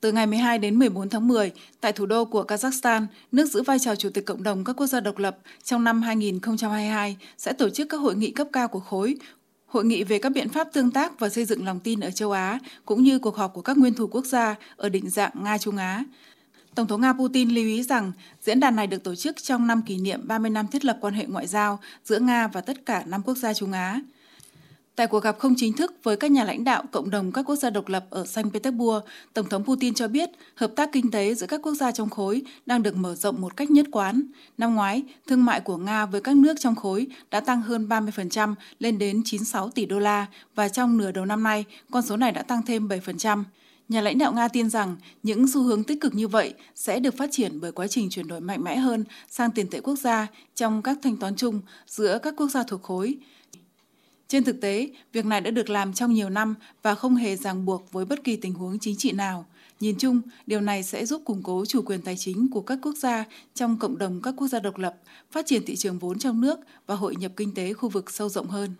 Từ ngày 12 đến 14 tháng 10, tại thủ đô của Kazakhstan, nước giữ vai trò Chủ tịch Cộng đồng các quốc gia độc lập trong năm 2022 sẽ tổ chức các hội nghị cấp cao của khối, hội nghị về các biện pháp tương tác và xây dựng lòng tin ở châu Á, cũng như cuộc họp của các nguyên thủ quốc gia ở định dạng Nga-Trung Á. Tổng thống Nga Putin lưu ý rằng diễn đàn này được tổ chức trong năm kỷ niệm 30 năm thiết lập quan hệ ngoại giao giữa Nga và tất cả năm quốc gia Trung Á. Tại cuộc gặp không chính thức với các nhà lãnh đạo cộng đồng các quốc gia độc lập ở Saint Petersburg, Tổng thống Putin cho biết hợp tác kinh tế giữa các quốc gia trong khối đang được mở rộng một cách nhất quán. Năm ngoái, thương mại của Nga với các nước trong khối đã tăng hơn 30% lên đến 96 tỷ đô la và trong nửa đầu năm nay, con số này đã tăng thêm 7%. Nhà lãnh đạo Nga tin rằng những xu hướng tích cực như vậy sẽ được phát triển bởi quá trình chuyển đổi mạnh mẽ hơn sang tiền tệ quốc gia trong các thanh toán chung giữa các quốc gia thuộc khối. Trên thực tế, việc này đã được làm trong nhiều năm và không hề ràng buộc với bất kỳ tình huống chính trị nào. Nhìn chung, điều này sẽ giúp củng cố chủ quyền tài chính của các quốc gia trong cộng đồng các quốc gia độc lập, phát triển thị trường vốn trong nước và hội nhập kinh tế khu vực sâu rộng hơn.